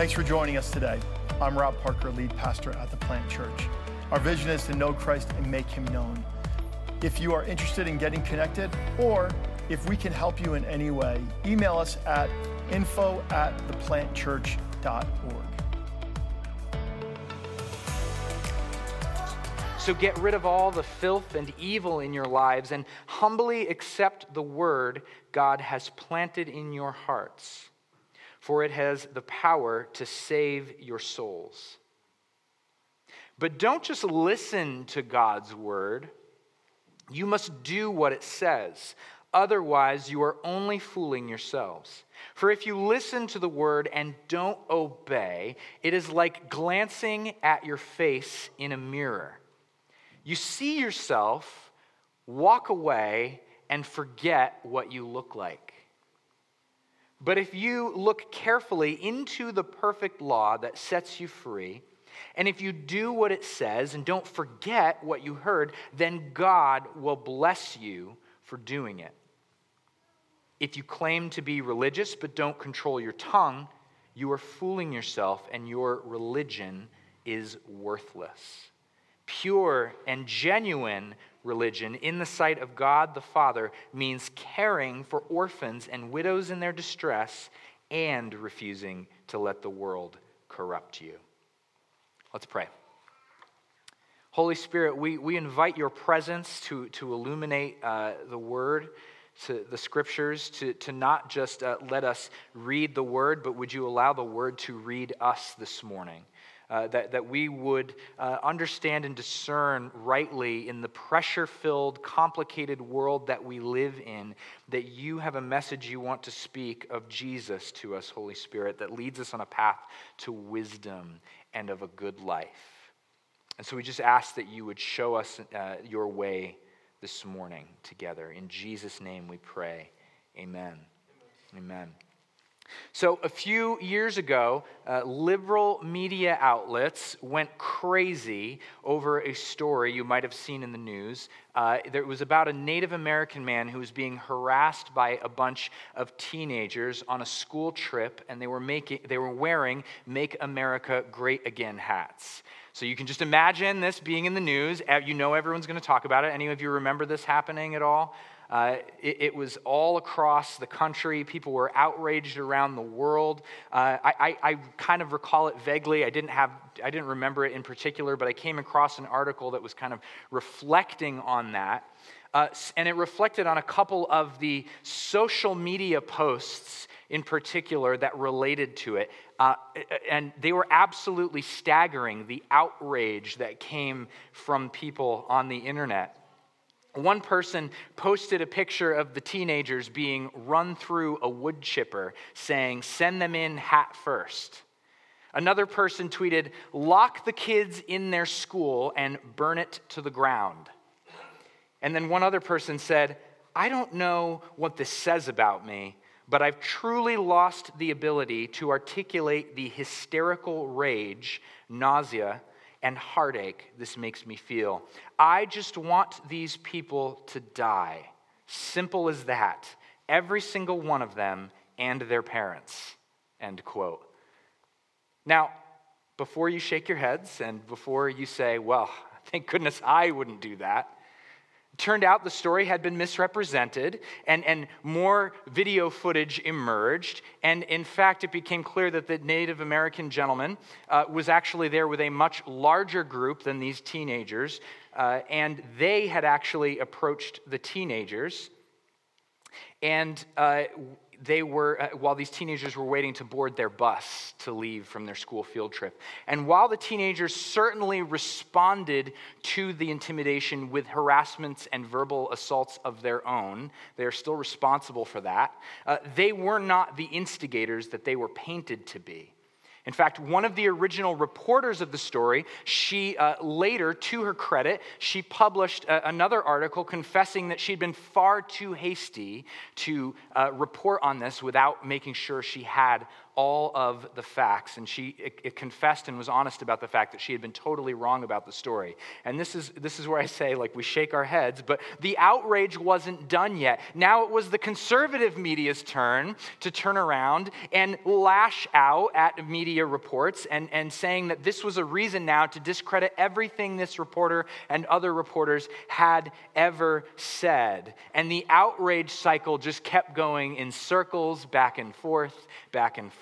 Thanks for joining us today. I'm Rob Parker, lead pastor at the Plant Church. Our vision is to know Christ and make him known. If you are interested in getting connected, or if we can help you in any way, email us at info at theplantchurch.org. So get rid of all the filth and evil in your lives and humbly accept the word God has planted in your hearts for it has the power to save your souls. But don't just listen to God's word, you must do what it says. Otherwise, you are only fooling yourselves. For if you listen to the word and don't obey, it is like glancing at your face in a mirror. You see yourself, walk away, and forget what you look like. But if you look carefully into the perfect law that sets you free, and if you do what it says and don't forget what you heard, then God will bless you for doing it. If you claim to be religious but don't control your tongue, you are fooling yourself and your religion is worthless. Pure and genuine religion in the sight of God the Father means caring for orphans and widows in their distress and refusing to let the world corrupt you. Let's pray. Holy Spirit, we, we invite your presence to, to illuminate uh, the word, to the scriptures, to, to not just uh, let us read the word, but would you allow the word to read us this morning? Uh, that, that we would uh, understand and discern rightly in the pressure filled, complicated world that we live in, that you have a message you want to speak of Jesus to us, Holy Spirit, that leads us on a path to wisdom and of a good life. And so we just ask that you would show us uh, your way this morning together. In Jesus' name we pray. Amen. Amen. Amen. So, a few years ago, uh, liberal media outlets went crazy over a story you might have seen in the news. Uh, there was about a Native American man who was being harassed by a bunch of teenagers on a school trip, and they were, making, they were wearing Make America Great Again hats. So you can just imagine this being in the news. You know everyone's going to talk about it. Any of you remember this happening at all? Uh, it, it, was all across the country. People were outraged around the world. Uh, I, I, I, kind of recall it vaguely. I didn't have, I didn't remember it in particular, but I came across an article that was kind of reflecting on that. Uh, and it reflected on a couple of the social media posts in particular that related to it. Uh, and they were absolutely staggering, the outrage that came from people on the internet. One person posted a picture of the teenagers being run through a wood chipper, saying, Send them in hat first. Another person tweeted, Lock the kids in their school and burn it to the ground. And then one other person said, I don't know what this says about me, but I've truly lost the ability to articulate the hysterical rage, nausea, and heartache this makes me feel. I just want these people to die. Simple as that. Every single one of them and their parents. End quote. Now, before you shake your heads and before you say, well, thank goodness I wouldn't do that, turned out the story had been misrepresented and, and more video footage emerged. And in fact, it became clear that the Native American gentleman uh, was actually there with a much larger group than these teenagers. Uh, and they had actually approached the teenagers. And uh, they were, uh, while these teenagers were waiting to board their bus to leave from their school field trip. And while the teenagers certainly responded to the intimidation with harassments and verbal assaults of their own, they are still responsible for that, uh, they were not the instigators that they were painted to be. In fact, one of the original reporters of the story, she uh, later, to her credit, she published a, another article confessing that she'd been far too hasty to uh, report on this without making sure she had all of the facts. And she it, it confessed and was honest about the fact that she had been totally wrong about the story. And this is, this is where I say, like, we shake our heads, but the outrage wasn't done yet. Now it was the conservative media's turn to turn around and lash out at media reports and, and saying that this was a reason now to discredit everything this reporter and other reporters had ever said. And the outrage cycle just kept going in circles, back and forth, back and forth,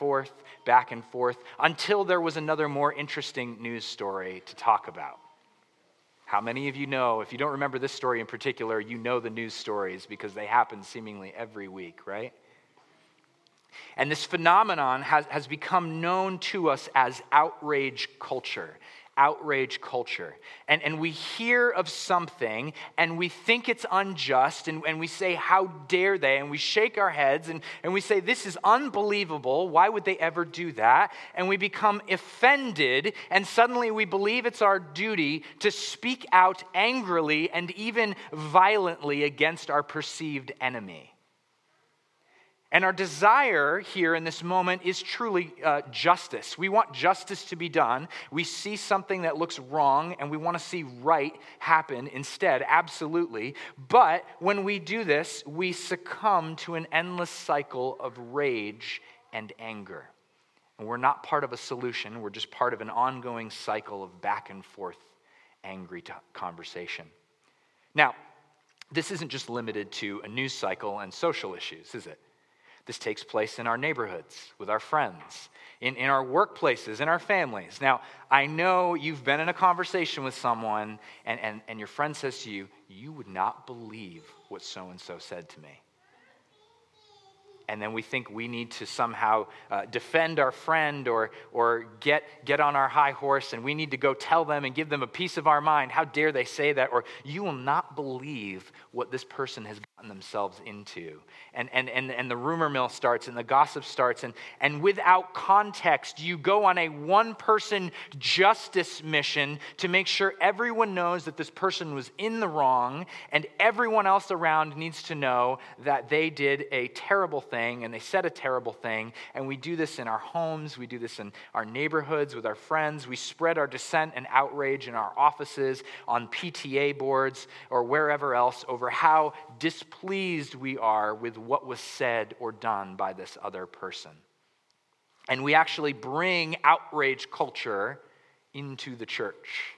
back and forth, until there was another more interesting news story to talk about. How many of you know, if you don't remember this story in particular, you know the news stories because they happen seemingly every week, right? And this phenomenon has, has become known to us as outrage culture outrage culture. And, and we hear of something and we think it's unjust and, and we say, How dare they? And we shake our heads and, and we say, This is unbelievable. Why would they ever do that? And we become offended and suddenly we believe it's our duty to speak out angrily and even violently against our perceived enemy. And our desire here in this moment is truly uh, justice. We want justice to be done. We see something that looks wrong and we want to see right happen instead, absolutely. But when we do this, we succumb to an endless cycle of rage and anger. And we're not part of a solution, we're just part of an ongoing cycle of back and forth angry t- conversation. Now, this isn't just limited to a news cycle and social issues, is it? This takes place in our neighborhoods, with our friends, in, in our workplaces, in our families. Now, I know you've been in a conversation with someone, and, and, and your friend says to you, You would not believe what so and so said to me and then we think we need to somehow uh, defend our friend or, or get, get on our high horse and we need to go tell them and give them a piece of our mind. How dare they say that? Or you will not believe what this person has themselves into. And, and, and, and the rumor mill starts and the gossip starts. And, and without context, you go on a one person justice mission to make sure everyone knows that this person was in the wrong and everyone else around needs to know that they did a terrible thing and they said a terrible thing. And we do this in our homes, we do this in our neighborhoods with our friends. We spread our dissent and outrage in our offices, on PTA boards, or wherever else over how displeased we are with what was said or done by this other person. And we actually bring outrage culture into the church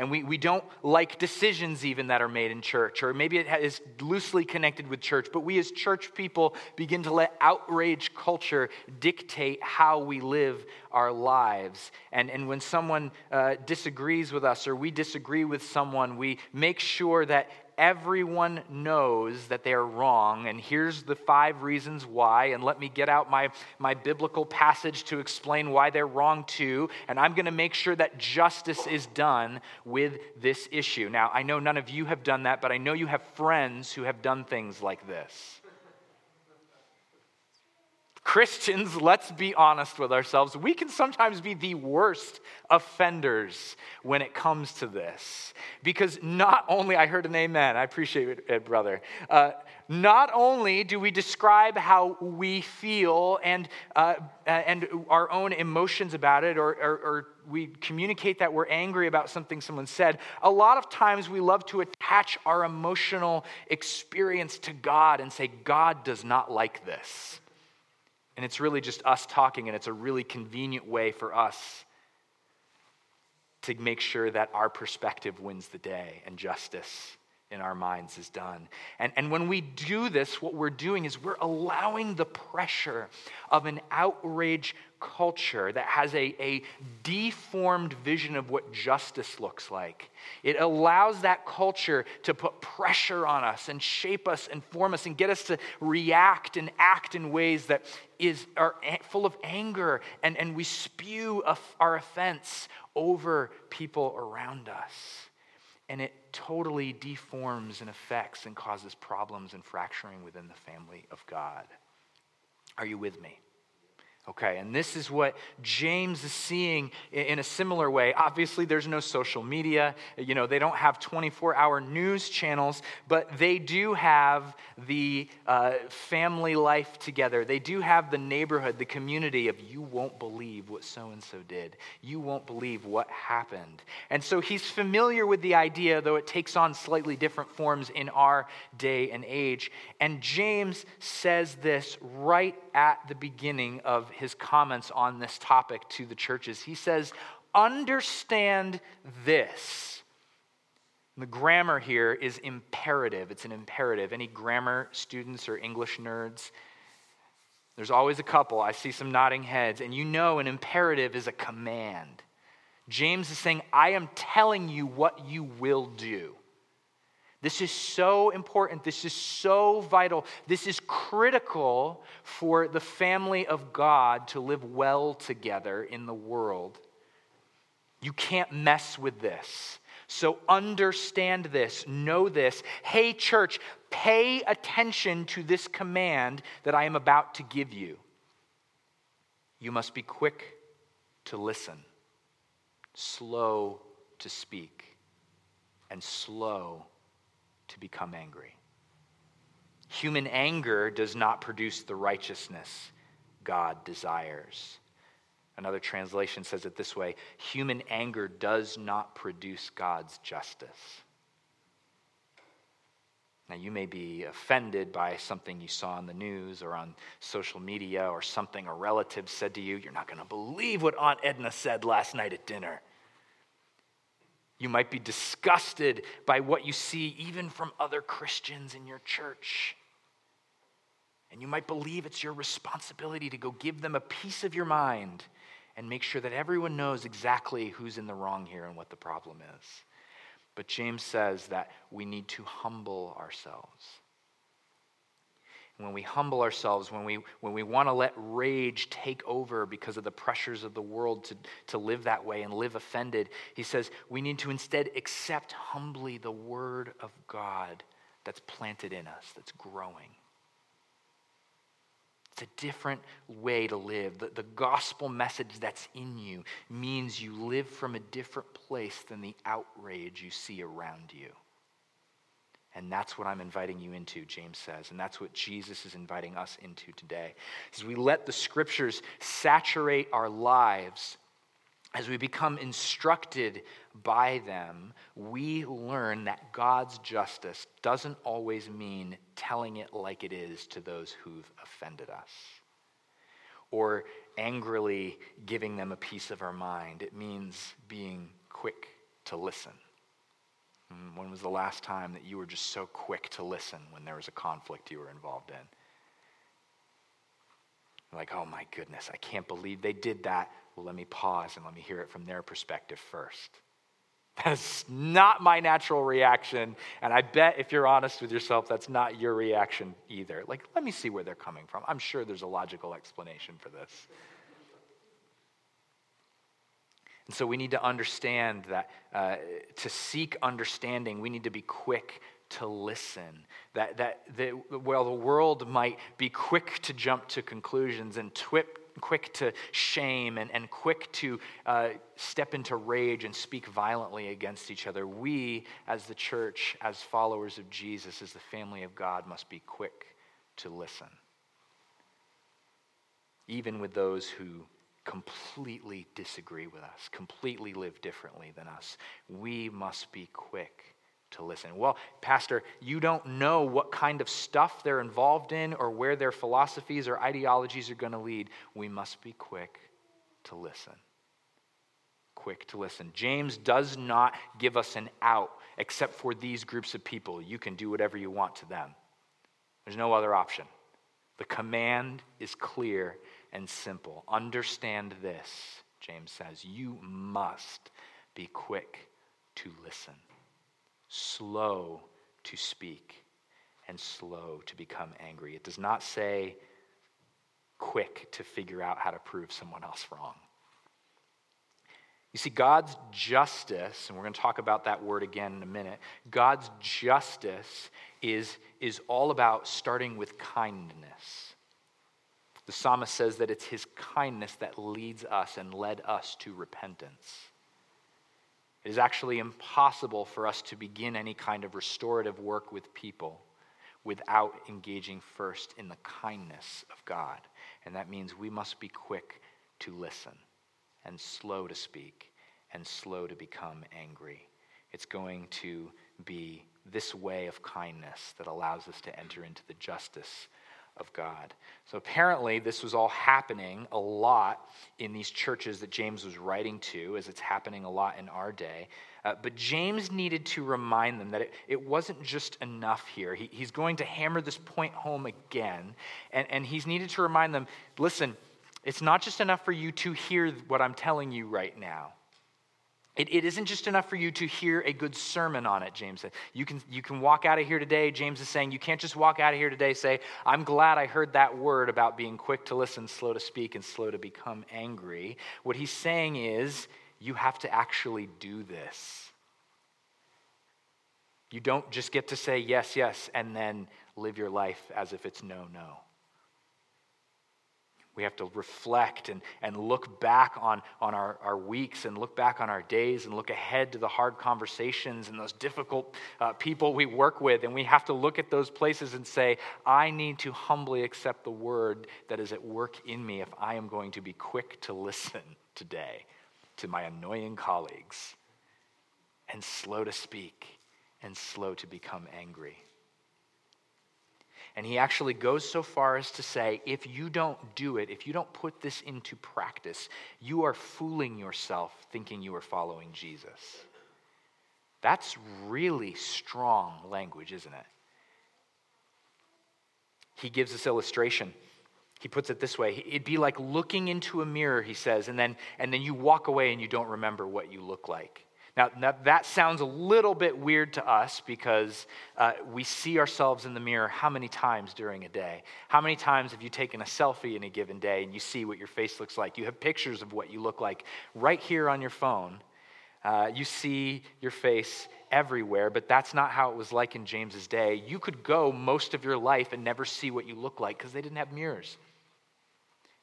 and we, we don't like decisions even that are made in church, or maybe it is loosely connected with church, but we as church people begin to let outrage culture dictate how we live our lives. And, and when someone uh, disagrees with us or we disagree with someone, we make sure that everyone knows that they're wrong, and here's the five reasons why, and let me get out my, my biblical passage to explain why they're wrong too, and I'm going to make sure that justice is done with this issue. Now, I know none of you have done that, but I know you have friends who have done things like this. Christians, let's be honest with ourselves, we can sometimes be the worst offenders when it comes to this. Because not only, I heard an amen, I appreciate it, brother. Uh, not only do we describe how we feel and, uh, and our own emotions about it, or, or, or we communicate that we're angry about something someone said, a lot of times we love to attach our emotional experience to God and say, God does not like this. And it's really just us talking, and it's a really convenient way for us to make sure that our perspective wins the day and justice in our minds is done. And, and when we do this, what we're doing is we're allowing the pressure of an outrage culture that has a, a deformed vision of what justice looks like. It allows that culture to put pressure on us and shape us and form us and get us to react and act in ways that is, are full of anger and, and we spew our offense over people around us and it totally deforms and affects and causes problems and fracturing within the family of God. Are you with me? Okay, and this is what James is seeing in a similar way. Obviously, there's no social media. You know, they don't have 24 hour news channels, but they do have the uh, family life together. They do have the neighborhood, the community of you won't believe what so and so did. You won't believe what happened. And so he's familiar with the idea, though it takes on slightly different forms in our day and age. And James says this right at the beginning of his comments on this topic to the churches. He says, Understand this. the grammar here is imperative. It's an imperative. Any grammar students or English nerds? There's always a couple. I see some nodding heads. And you know an imperative is a command. James is saying, I am telling you what you will do. This is so important. This is so vital. This is critical for the family of God to live well together in the world. You can't mess with this. So understand this, know this. Hey, church, pay attention to this command that I am about to give you. You must be quick to listen, slow to speak, and slow to become angry. Human anger does not produce the righteousness God desires. Another translation says it this way human anger does not produce God's justice. Now, you may be offended by something you saw on the news or on social media or something a relative said to you. You're not going to believe what Aunt Edna said last night at dinner. You might be disgusted by what you see, even from other Christians in your church. And you might believe it's your responsibility to go give them a piece of your mind and make sure that everyone knows exactly who's in the wrong here and what the problem is. But James says that we need to humble ourselves when we humble ourselves, when we, when we want to let rage take over because of the pressures of the world to, to live that way and live offended, he says we need to instead accept humbly the word of God that's planted in us, that's growing. It's a different way to live. The, the gospel message that's in you means you live from a different place than the outrage you see around you. And that's what I'm inviting you into, James says. And that's what Jesus is inviting us into today. As we let the scriptures saturate our lives, as we become instructed by them, we learn that God's justice doesn't always mean telling it like it is to those who've offended us or angrily giving them a piece of our mind. It means being quick to listen. Mm, when was the last time that you were just so quick to listen when there was a conflict you were involved in? Like, oh my goodness, I can't believe they did that. Well, let me pause and let me hear it from their perspective first. That's not my natural reaction. And I bet if you're honest with yourself, that's not your reaction either. Like, let me see where they're coming from. I'm sure there's a logical explanation for this. And so we need to understand that uh, to seek understanding, we need to be quick to listen. That, that, that while the world might be quick to jump to conclusions and quick to shame and, and quick to uh, step into rage and speak violently against each other, we, as the church, as followers of Jesus, as the family of God, must be quick to listen. Even with those who completely disagree with us, completely live differently than us. We must be quick to listen. Well, Pastor, you don't know what kind of stuff they're involved in or where their philosophies or ideologies are going to lead. We must be quick to listen. Quick to listen. James does not give us an out except for these groups of people. You can do whatever you want to them, there's no other option. The command is clear and simple. Understand this, James says. You must be quick to listen, slow to speak, and slow to become angry. It does not say quick to figure out how to prove someone else wrong. You see, God's justice, and we're going to talk about that word again in a minute, God's justice is, is all about starting with kindness. The psalmist says that it's his kindness that leads us and led us to repentance. It is actually impossible for us to begin any kind of restorative work with people without engaging first in the kindness of God. And that means we must be quick to listen and slow to speak and slow to become angry. It's going to be this way of kindness that allows us to enter into the justice of God. So apparently, this was all happening a lot in these churches that James was writing to, as it's happening a lot in our day. Uh, but James needed to remind them that it, it wasn't just enough here. He, he's going to hammer this point home again, and, and he's needed to remind them listen, it's not just enough for you to hear what I'm telling you right now. It, it isn't just enough for you to hear a good sermon on it, James said. You can, you can walk out of here today, James is saying, you can't just walk out of here today say, I'm glad I heard that word about being quick to listen, slow to speak, and slow to become angry. What he's saying is, you have to actually do this. You don't just get to say yes, yes, and then live your life as if it's no, no. We have to reflect and, and look back on, on our, our weeks and look back on our days and look ahead to the hard conversations and those difficult uh, people we work with. And we have to look at those places and say, I need to humbly accept the word that is at work in me if I am going to be quick to listen today to my annoying colleagues, and slow to speak, and slow to become angry. And he actually goes so far as to say if you don't do it, if you don't put this into practice, you are fooling yourself thinking you are following Jesus. That's really strong language, isn't it? He gives this illustration he puts it this way it'd be like looking into a mirror he says and then and then you walk away and you don't remember what you look like now that, that sounds a little bit weird to us because uh, we see ourselves in the mirror how many times during a day how many times have you taken a selfie in a given day and you see what your face looks like you have pictures of what you look like right here on your phone uh, you see your face everywhere, but that's not how it was like in James's day. You could go most of your life and never see what you look like because they didn't have mirrors.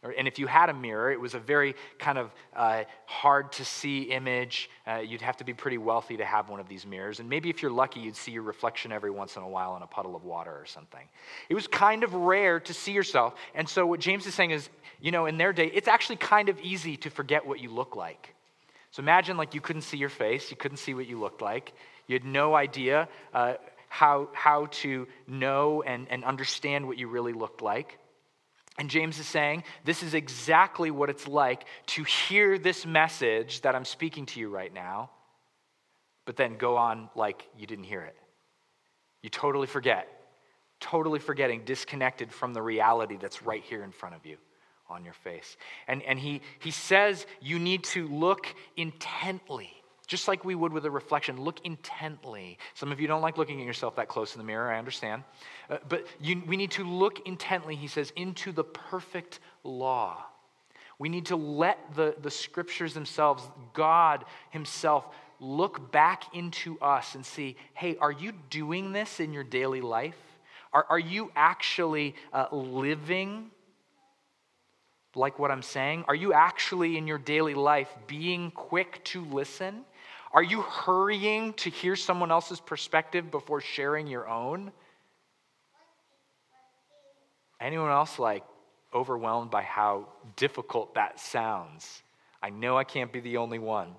And if you had a mirror, it was a very kind of uh, hard to see image. Uh, you'd have to be pretty wealthy to have one of these mirrors. And maybe if you're lucky, you'd see your reflection every once in a while in a puddle of water or something. It was kind of rare to see yourself. And so, what James is saying is, you know, in their day, it's actually kind of easy to forget what you look like. So, imagine like you couldn't see your face, you couldn't see what you looked like, you had no idea uh, how, how to know and, and understand what you really looked like. And James is saying, this is exactly what it's like to hear this message that I'm speaking to you right now, but then go on like you didn't hear it. You totally forget, totally forgetting, disconnected from the reality that's right here in front of you on your face. And, and he, he says you need to look intently just like we would with a reflection, look intently. Some of you don't like looking at yourself that close in the mirror, I understand. Uh, but you, we need to look intently, he says, into the perfect law. We need to let the, the scriptures themselves, God Himself, look back into us and see hey, are you doing this in your daily life? Are, are you actually uh, living like what I'm saying? Are you actually in your daily life being quick to listen? Are you hurrying to hear someone else's perspective before sharing your own? Anyone else like overwhelmed by how difficult that sounds? I know I can't be the only one.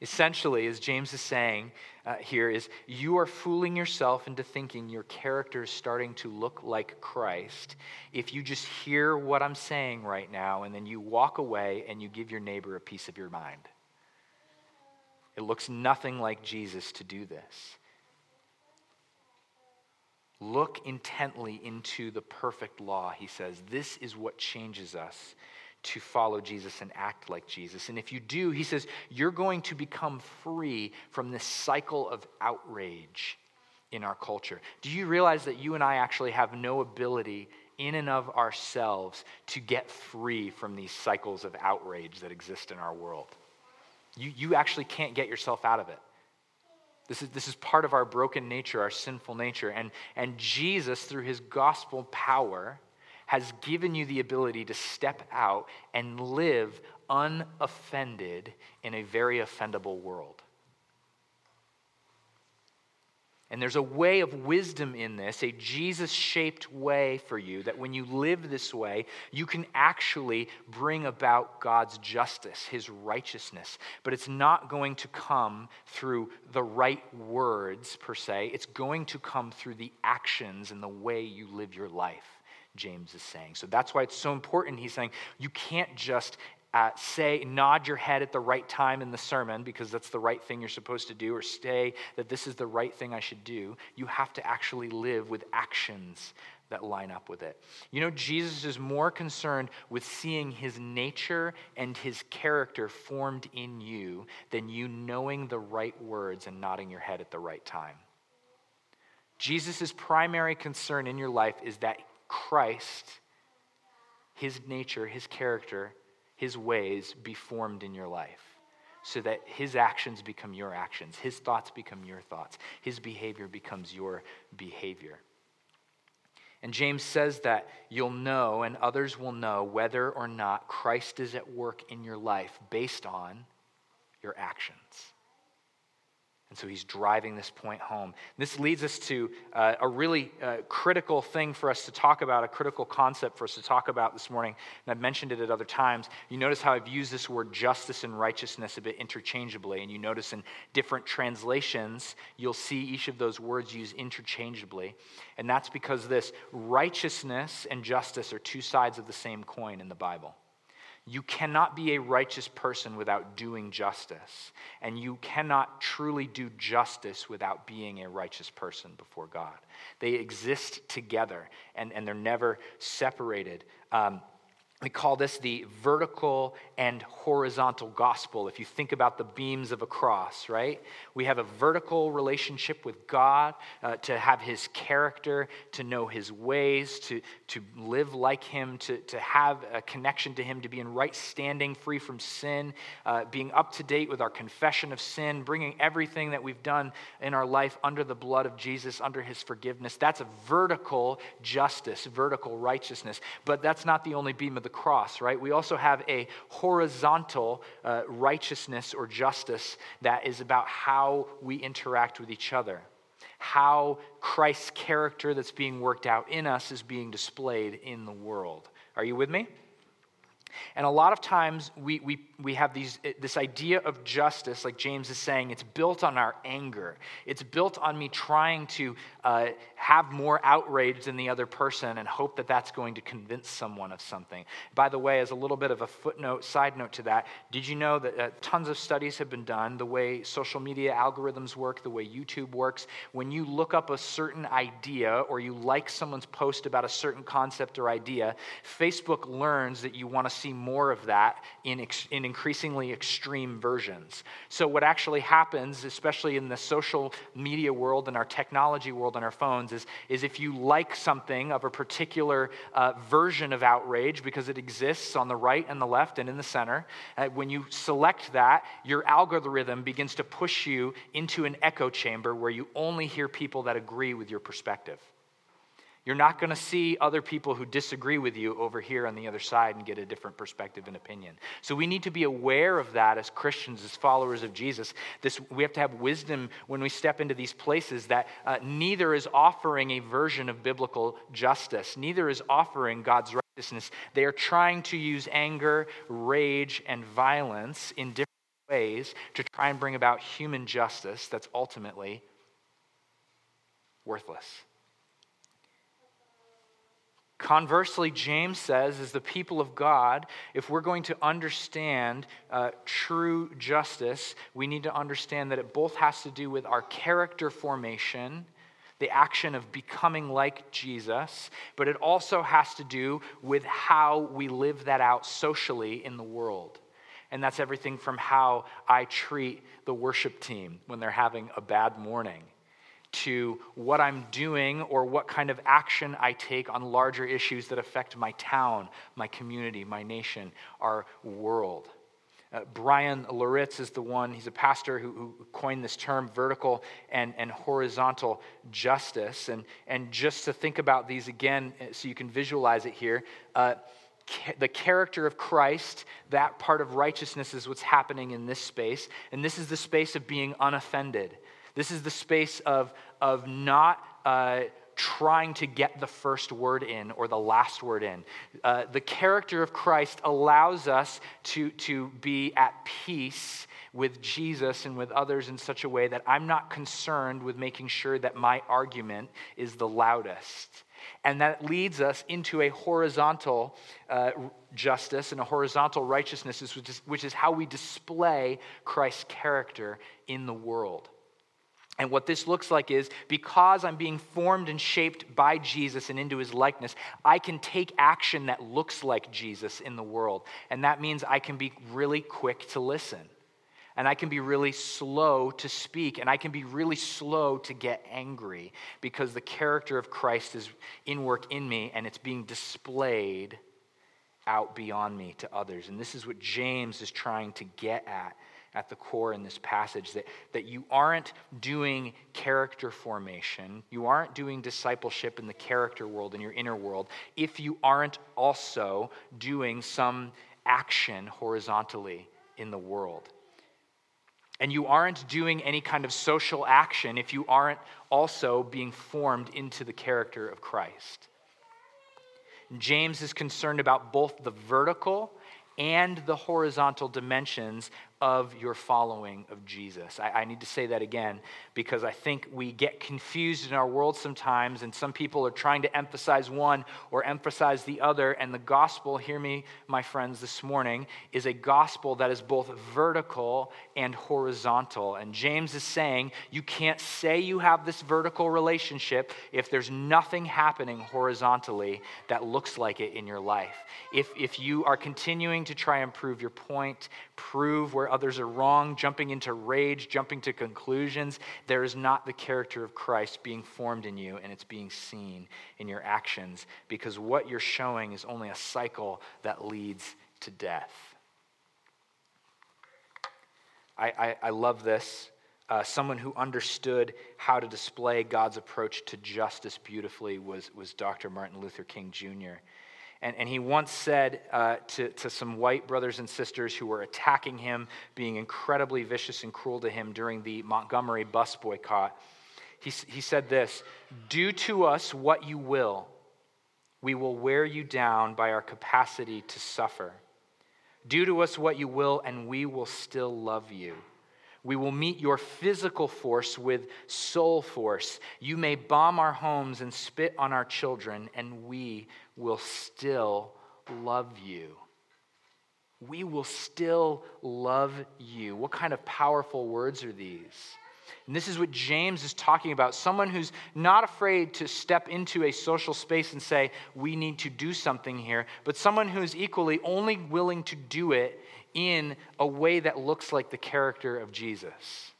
Essentially, as James is saying uh, here, is you are fooling yourself into thinking your character is starting to look like Christ if you just hear what I'm saying right now and then you walk away and you give your neighbor a piece of your mind. It looks nothing like Jesus to do this. Look intently into the perfect law, he says. This is what changes us to follow Jesus and act like Jesus. And if you do, he says, you're going to become free from this cycle of outrage in our culture. Do you realize that you and I actually have no ability in and of ourselves to get free from these cycles of outrage that exist in our world? You, you actually can't get yourself out of it. This is, this is part of our broken nature, our sinful nature. And, and Jesus, through his gospel power, has given you the ability to step out and live unoffended in a very offendable world. And there's a way of wisdom in this, a Jesus shaped way for you, that when you live this way, you can actually bring about God's justice, his righteousness. But it's not going to come through the right words, per se. It's going to come through the actions and the way you live your life. James is saying. So that's why it's so important. He's saying you can't just uh, say, nod your head at the right time in the sermon because that's the right thing you're supposed to do, or say that this is the right thing I should do. You have to actually live with actions that line up with it. You know, Jesus is more concerned with seeing his nature and his character formed in you than you knowing the right words and nodding your head at the right time. Jesus' primary concern in your life is that Christ, his nature, his character, his ways be formed in your life so that his actions become your actions, his thoughts become your thoughts, his behavior becomes your behavior. And James says that you'll know and others will know whether or not Christ is at work in your life based on your actions. And so he's driving this point home. This leads us to uh, a really uh, critical thing for us to talk about, a critical concept for us to talk about this morning. And I've mentioned it at other times. You notice how I've used this word justice and righteousness a bit interchangeably. And you notice in different translations, you'll see each of those words used interchangeably. And that's because this righteousness and justice are two sides of the same coin in the Bible. You cannot be a righteous person without doing justice. And you cannot truly do justice without being a righteous person before God. They exist together and, and they're never separated. Um, we call this the vertical and horizontal gospel. If you think about the beams of a cross, right? We have a vertical relationship with God, uh, to have his character, to know his ways, to, to live like him, to, to have a connection to him, to be in right standing, free from sin, uh, being up to date with our confession of sin, bringing everything that we've done in our life under the blood of Jesus, under his forgiveness. That's a vertical justice, vertical righteousness. But that's not the only beam of the cross, right? We also have a horizontal uh, righteousness or justice that is about how we interact with each other, how Christ's character that's being worked out in us is being displayed in the world. Are you with me? And a lot of times we, we, we have these, this idea of justice, like James is saying, it's built on our anger. It's built on me trying to uh, have more outrage than the other person and hope that that's going to convince someone of something. By the way, as a little bit of a footnote, side note to that, did you know that uh, tons of studies have been done the way social media algorithms work, the way YouTube works? When you look up a certain idea or you like someone's post about a certain concept or idea, Facebook learns that you want to see more of that in, ex- in increasingly extreme versions. So, what actually happens, especially in the social media world and our technology world and our phones, is, is if you like something of a particular uh, version of outrage because it exists on the right and the left and in the center, uh, when you select that, your algorithm begins to push you into an echo chamber where you only hear people that agree with your perspective. You're not going to see other people who disagree with you over here on the other side and get a different perspective and opinion. So we need to be aware of that as Christians, as followers of Jesus. This, we have to have wisdom when we step into these places that uh, neither is offering a version of biblical justice, neither is offering God's righteousness. They are trying to use anger, rage, and violence in different ways to try and bring about human justice that's ultimately worthless. Conversely, James says, as the people of God, if we're going to understand uh, true justice, we need to understand that it both has to do with our character formation, the action of becoming like Jesus, but it also has to do with how we live that out socially in the world. And that's everything from how I treat the worship team when they're having a bad morning to what I'm doing or what kind of action I take on larger issues that affect my town, my community, my nation, our world. Uh, Bryan Loritts is the one, he's a pastor who, who, coined this term vertical and, and horizontal justice. And, and just to think about these again, uh, so you can visualize it here, uh, ca- the character of Christ, that part of righteousness is what's happening in this space. And this is the space of being unoffended. This is the space of, of not uh, trying to get the first word in or the last word in. Uh, the character of Christ allows us to, to be at peace with Jesus and with others in such a way that I'm not concerned with making sure that my argument is the loudest. And that leads us into a horizontal uh, justice and a horizontal righteousness, which is, which is how we display Christ's character in the world. And what this looks like is because I'm being formed and shaped by Jesus and into his likeness, I can take action that looks like Jesus in the world. And that means I can be really quick to listen. And I can be really slow to speak. And I can be really slow to get angry because the character of Christ is in work in me and it's being displayed out beyond me to others. And this is what James is trying to get at at the core in this passage that, that you aren't doing character formation, you aren't doing discipleship in the character world, in your inner world, if you aren't also doing some action horizontally in the world. And you aren't doing any kind of social action if you aren't also being formed into the character of Christ. James is concerned about both the vertical and the horizontal dimensions of your following of Jesus. I, I, need to say that again because I think we get confused in our world sometimes, and some people are trying to emphasize one or emphasize the other. And the gospel, hear me, my friends, this morning, is a gospel that is both vertical and horizontal. And James is saying you can't say you have this vertical relationship if there's nothing happening horizontally that looks like it in your life. If, if you are continuing to try and prove your point, prove where others are wrong, jumping into rage, jumping to conclusions. There is not the character of Christ being formed in you, and it's being seen in your actions because what you're showing is only a cycle that leads to death. I, I, I love this. Uh, someone who understood how to display God's approach to justice beautifully was, was Dr. Martin Luther King Jr. And, and he once said uh, to, to some white brothers and sisters who were attacking him, being incredibly vicious and cruel to him during the Montgomery bus boycott, he, he said this Do to us what you will, we will wear you down by our capacity to suffer. Do to us what you will, and we will still love you. We will meet your physical force with soul force. You may bomb our homes and spit on our children, and we will still love you. We will still love you. What kind of powerful words are these? And this is what James is talking about someone who's not afraid to step into a social space and say, we need to do something here, but someone who is equally only willing to do it in a way that looks like the character of Jesus.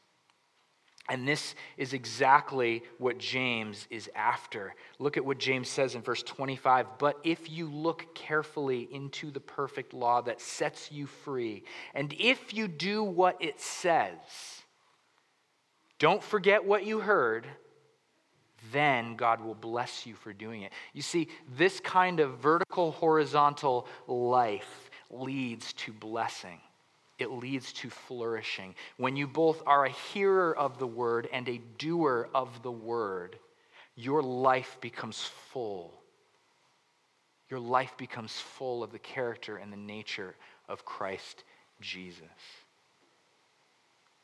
And this is exactly what James is after. Look at what James says in verse 25. But if you look carefully into the perfect law that sets you free, and if you do what it says, don't forget what you heard, then God will bless you for doing it. You see, this kind of vertical, horizontal life leads to blessing. It leads to flourishing. When you both are a hearer of the word and a doer of the word, your life becomes full. Your life becomes full of the character and the nature of Christ Jesus.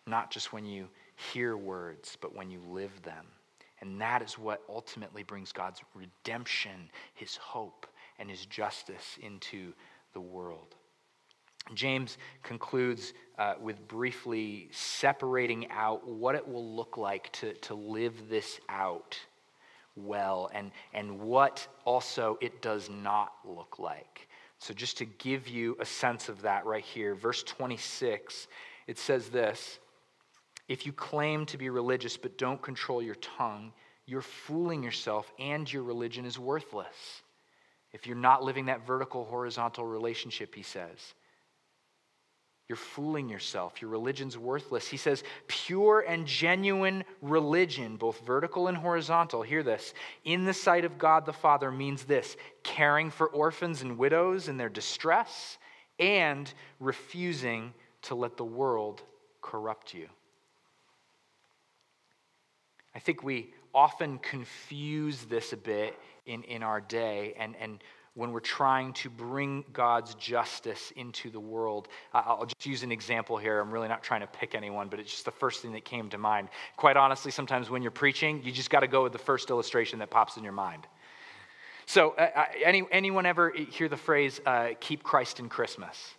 Not just when you hear words, but when you live them. And that is what ultimately brings God's redemption, his hope, and his justice into the world. James concludes uh, with briefly separating out what it will look like to, to live this out well and, and what also it does not look like. So, just to give you a sense of that right here, verse 26, it says this If you claim to be religious but don't control your tongue, you're fooling yourself and your religion is worthless. If you're not living that vertical horizontal relationship, he says. You're fooling yourself. Your religion's worthless. He says, pure and genuine religion, both vertical and horizontal, hear this, in the sight of God the Father means this caring for orphans and widows in their distress and refusing to let the world corrupt you. I think we often confuse this a bit in, in our day and, and when we're trying to bring God's justice into the world. I'll just use an example here. I'm really not trying to pick anyone, but it's just the first thing that came to mind. Quite honestly, sometimes when you're preaching, you just got to go with the first illustration that pops in your mind. So, uh, any, anyone ever hear the phrase, uh, keep Christ in Christmas?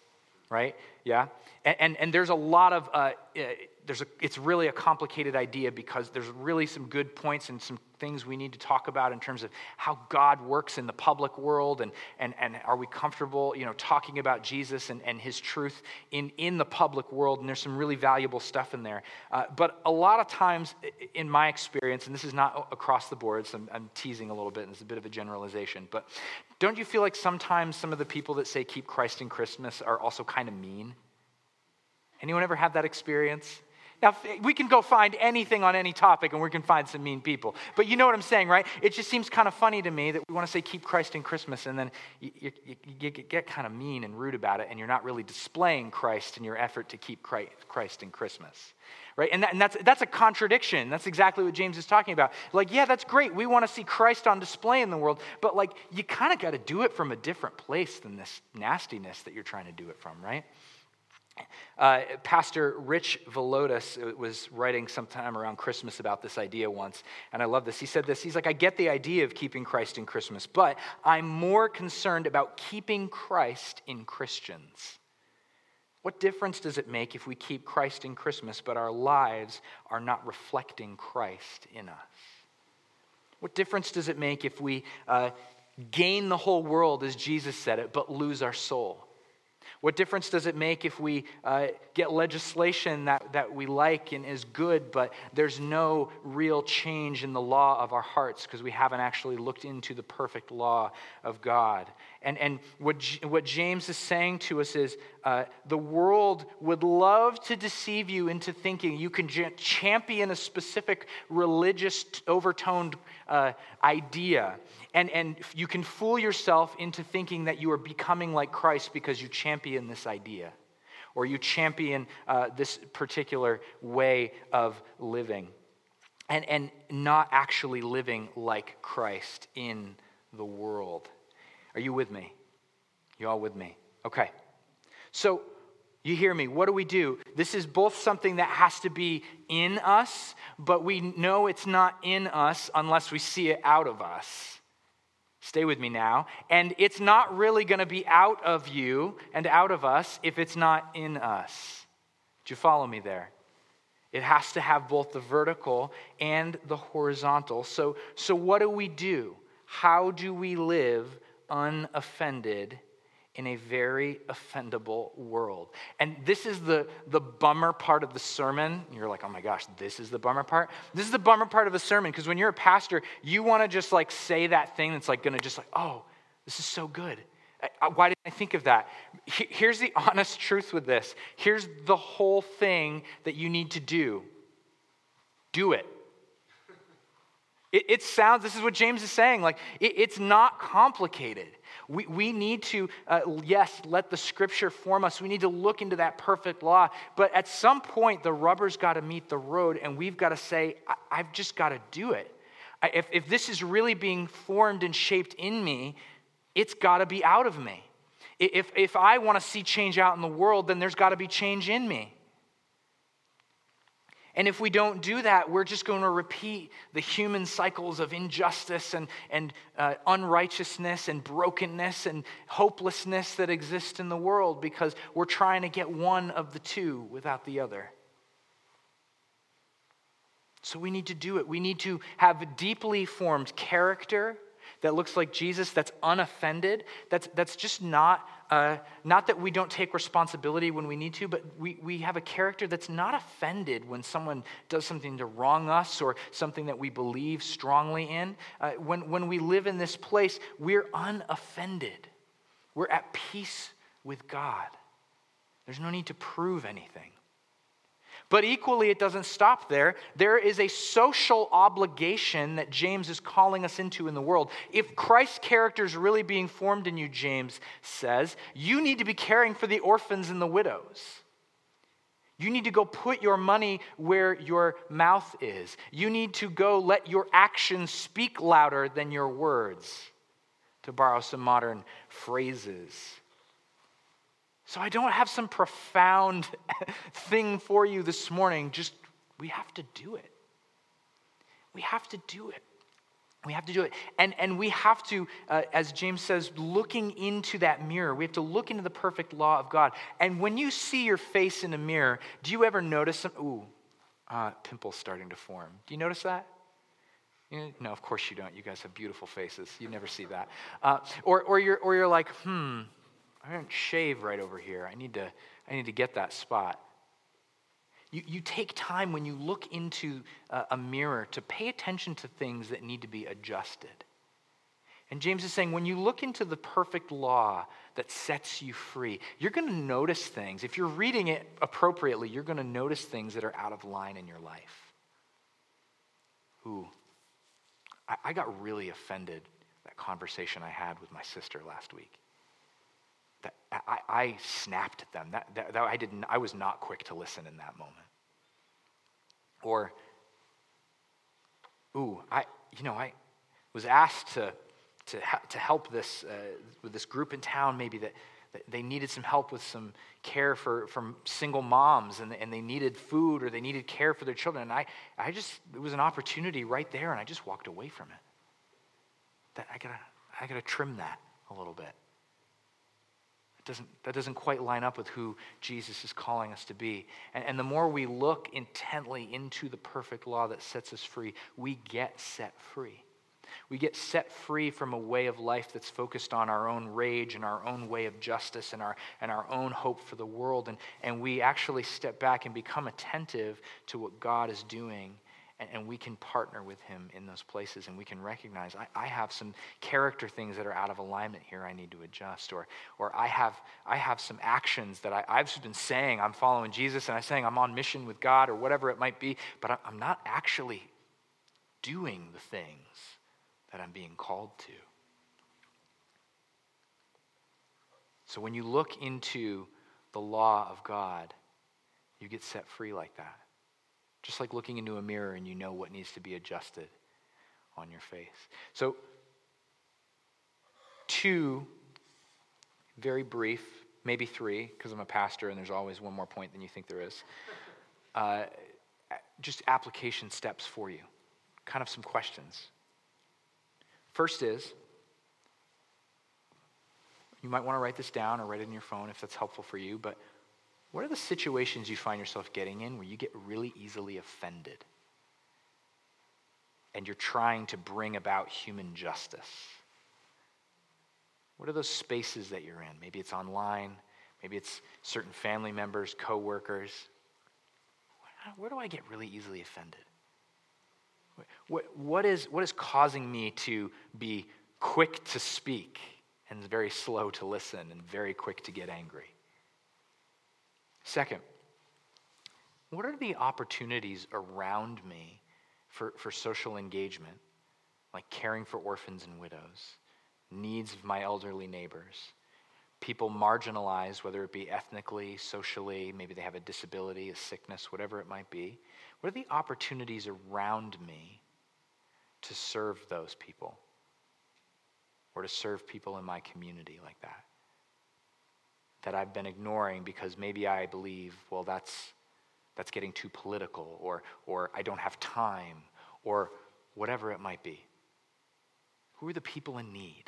Right? Yeah? And, and, and there's a lot of, uh, uh there's a, it's really a complicated idea because there's really some good points and some things we need to talk about in terms of how God works in the public world and, and, and are we comfortable, you know, talking about Jesus and, and his truth in, in the public world. And there's some really valuable stuff in there. Uh, but a lot of times, in my experience, and this is not across the board, so I'm, I'm teasing a little bit and it's a bit of a generalization, but don't you feel like sometimes some of the people that say keep Christ in Christmas are also kind of mean? Anyone ever have that experience? Now, we can go find anything on any topic and we can find some mean people. But you know what I'm saying, right? It just seems kind of funny to me that we want to say keep Christ in Christmas and then you, you, you get kind of mean and rude about it and you're not really displaying Christ in your effort to keep Christ in Christmas. Right? And, that, and that's, that's a contradiction. That's exactly what James is talking about. Like, yeah, that's great. We want to see Christ on display in the world, but like, you kind of got to do it from a different place than this nastiness that you're trying to do it from, right? Uh, Pastor Rich Villodas uh, was writing sometime around Christmas about this idea once, and I love this. He said this He's like, I get the idea of keeping Christ in Christmas, but I'm more concerned about keeping Christ in Christians. What difference does it make if we keep Christ in Christmas, but our lives are not reflecting Christ in us? What difference does it make if we uh, gain the whole world, as Jesus said it, but lose our soul? What difference does it make if we uh, get legislation that, that we like and is good, but there's no real change in the law of our hearts because we haven't actually looked into the perfect law of God? And, and what, what James is saying to us is uh, the world would love to deceive you into thinking you can champion a specific religious overtoned uh, idea. And, and you can fool yourself into thinking that you are becoming like Christ because you champion this idea or you champion uh, this particular way of living and, and not actually living like Christ in the world. Are you with me? You all with me? Okay. So, you hear me. What do we do? This is both something that has to be in us, but we know it's not in us unless we see it out of us. Stay with me now. And it's not really going to be out of you and out of us if it's not in us. Do you follow me there? It has to have both the vertical and the horizontal. So, so what do we do? How do we live unoffended in a very offendable world. And this is the, the bummer part of the sermon. You're like, oh my gosh, this is the bummer part. This is the bummer part of a sermon because when you're a pastor, you want to just like say that thing that's like going to just like, oh, this is so good. Why didn't I think of that? Here's the honest truth with this. Here's the whole thing that you need to do do it. It, it, sounds, this is what James is saying, like it, it's not complicated. We, we need to, uh, yes, let the scripture form us. We need to look into that perfect law. But at some point, the rubber's got to meet the road, and we've got to say, I, have just got to do it. I, if, if this is really being formed and shaped in me, it's got to be out of me. If, if I want to see change out in the world, then there's got to be change in me. And if we don't do that, we're just going to repeat the human cycles of injustice and, and uh, unrighteousness and brokenness and hopelessness that exist in the world because we're trying to get one of the two without the other. So we need to do it. We need to have a deeply formed character that looks like Jesus, that's unoffended, that's, that's just not, uh, not that we don't take responsibility when we need to, but we, we have a character that's not offended when someone does something to wrong us or something that we believe strongly in. Uh, when, when we live in this place, we're unoffended. We're at peace with God. There's no need to prove anything. But equally, it doesn't stop there. There is a social obligation that James is calling us into in the world. If Christ's character is really being formed in you, James says, you need to be caring for the orphans and the widows. You need to go put your money where your mouth is. You need to go let your actions speak louder than your words, to borrow some modern phrases. So I don't have some profound thing for you this morning. Just, we have to do it. We have to do it. We have to do it. And, and we have to, uh, as James says, looking into that mirror, we have to look into the perfect law of God. And when you see your face in a mirror, do you ever notice some, ooh, uh, pimples starting to form? Do you notice that? no, of course you don't. You guys have beautiful faces. You never see that. Uh, or, or, you're, or you're like, hmm, I didn't shave right over here. I need to, I need to get that spot. You, you take time when you look into a, a mirror to pay attention to things that need to be adjusted. And James is saying when you look into the perfect law that sets you free, you're going to notice things. If you're reading it appropriately, you're going to notice things that are out of line in your life. Ooh, I, I got really offended that conversation I had with my sister last week. I, I snapped at them. That, that, that I, didn't, I was not quick to listen in that moment. Or, ooh, I, you know, I was asked to, to, to help this, uh, with this group in town, maybe that, that they needed some help with some care for, from single moms and, and they needed food or they needed care for their children. And I, I just, it was an opportunity right there and I just walked away from it. That I gotta, I gotta trim that a little bit doesn't, that doesn't quite line up with who Jesus is calling us to be. And, and the more we look intently into the perfect law that sets us free, we get set free. We get set free from a way of life that's focused on our own rage and our own way of justice and our, and our own hope for the world. And, and we actually step back and become attentive to what God is doing and, and, we can partner with him in those places and we can recognize I, I, have some character things that are out of alignment here i need to adjust or, or I, have, I have some actions that I, i've been saying i'm following jesus and i'm saying i'm on mission with god or whatever it might be but I, i'm not actually doing the things that i'm being called to. So when you look into the law of god you get set free like that just like looking into a mirror and you know what needs to be adjusted on your face. So, two very brief, maybe three, because I'm a pastor and there's always one more point than you think there is. Uh, just application steps for you, kind of some questions. First is, you might want to write this down or write it in your phone if that's helpful for you, but what are the situations you find yourself getting in where you get really easily offended and you're trying to bring about human justice? What are those spaces that you're in? Maybe it's online, maybe it's certain family members, coworkers. Where do I get really easily offended? What, what, is, what is causing me to be quick to speak and very slow to listen and very quick to get angry? Second, what are the opportunities around me for, for social engagement, like caring for orphans and widows, needs of my elderly neighbors, people marginalized, whether it be ethnically, socially, maybe they have a disability, a sickness, whatever it might be? What are the opportunities around me to serve those people or to serve people in my community like that? That I've been ignoring because maybe I believe, well, that's, that's getting too political, or, or I don't have time, or whatever it might be. Who are the people in need?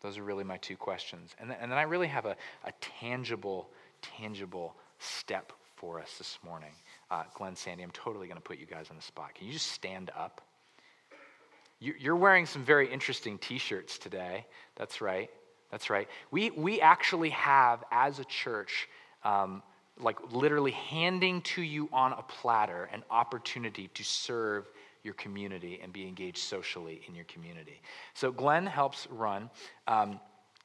Those are really my two questions. And, th- and then I really have a, a tangible, tangible step for us this morning. Uh, Glenn Sandy, I'm totally going to put you guys on the spot. Can you just stand up? You're wearing some very interesting t shirts today. That's right. That's right. We, we actually have, as a church, um, like literally handing to you on a platter an opportunity to serve your community and be engaged socially in your community. So, Glenn helps run um,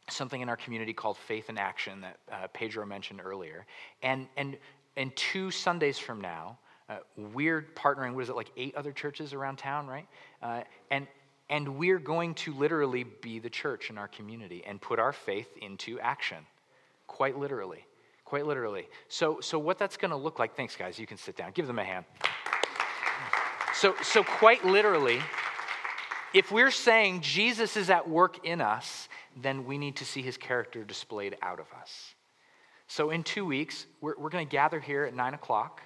something in our community called Faith in Action that uh, Pedro mentioned earlier. And, and, and two Sundays from now, uh, we're partnering, what is it, like eight other churches around town, right? Uh, and, and we're going to literally be the church in our community and put our faith into action. Quite literally. Quite literally. So, so what that's going to look like, thanks, guys. You can sit down. Give them a hand. So, so quite literally, if we're saying Jesus is at work in us, then we need to see his character displayed out of us. So, in two weeks, we're, we're going to gather here at 9 o'clock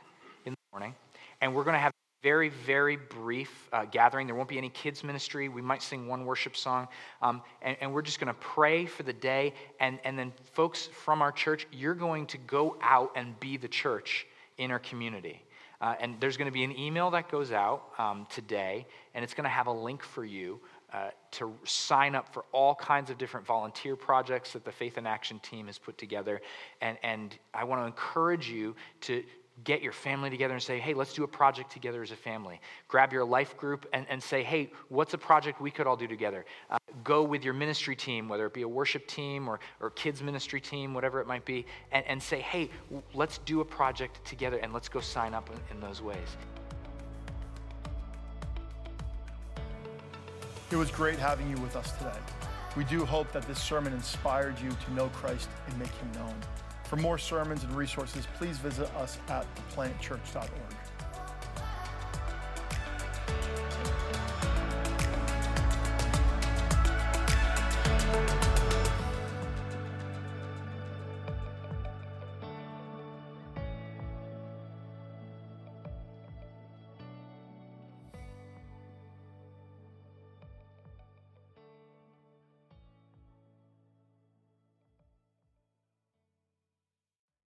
morning, and we're going to have a very, very brief uh, gathering. There won't be any kids' ministry. We might sing one worship song. Um, and, and, we're just going to pray for the day. And, and then, folks from our church, you're going to go out and be the church in our community. Uh, and there's going to be an email that goes out um, today, and it's going to have a link for you uh, to sign up for all kinds of different volunteer projects that the Faith in Action team has put together. And, and I want to encourage you to, get your family together and say, hey, let's do a project together as a family. Grab your life group and, and say, hey, what's a project we could all do together? Uh, go with your ministry team, whether it be a worship team or, or kids' ministry team, whatever it might be, and, and say, hey, let's do a project together and let's go sign up in, in those ways. It was great having you with us today. We do hope that this sermon inspired you to know Christ and make him known. For more sermons and resources, please visit us at theplantchurch.org.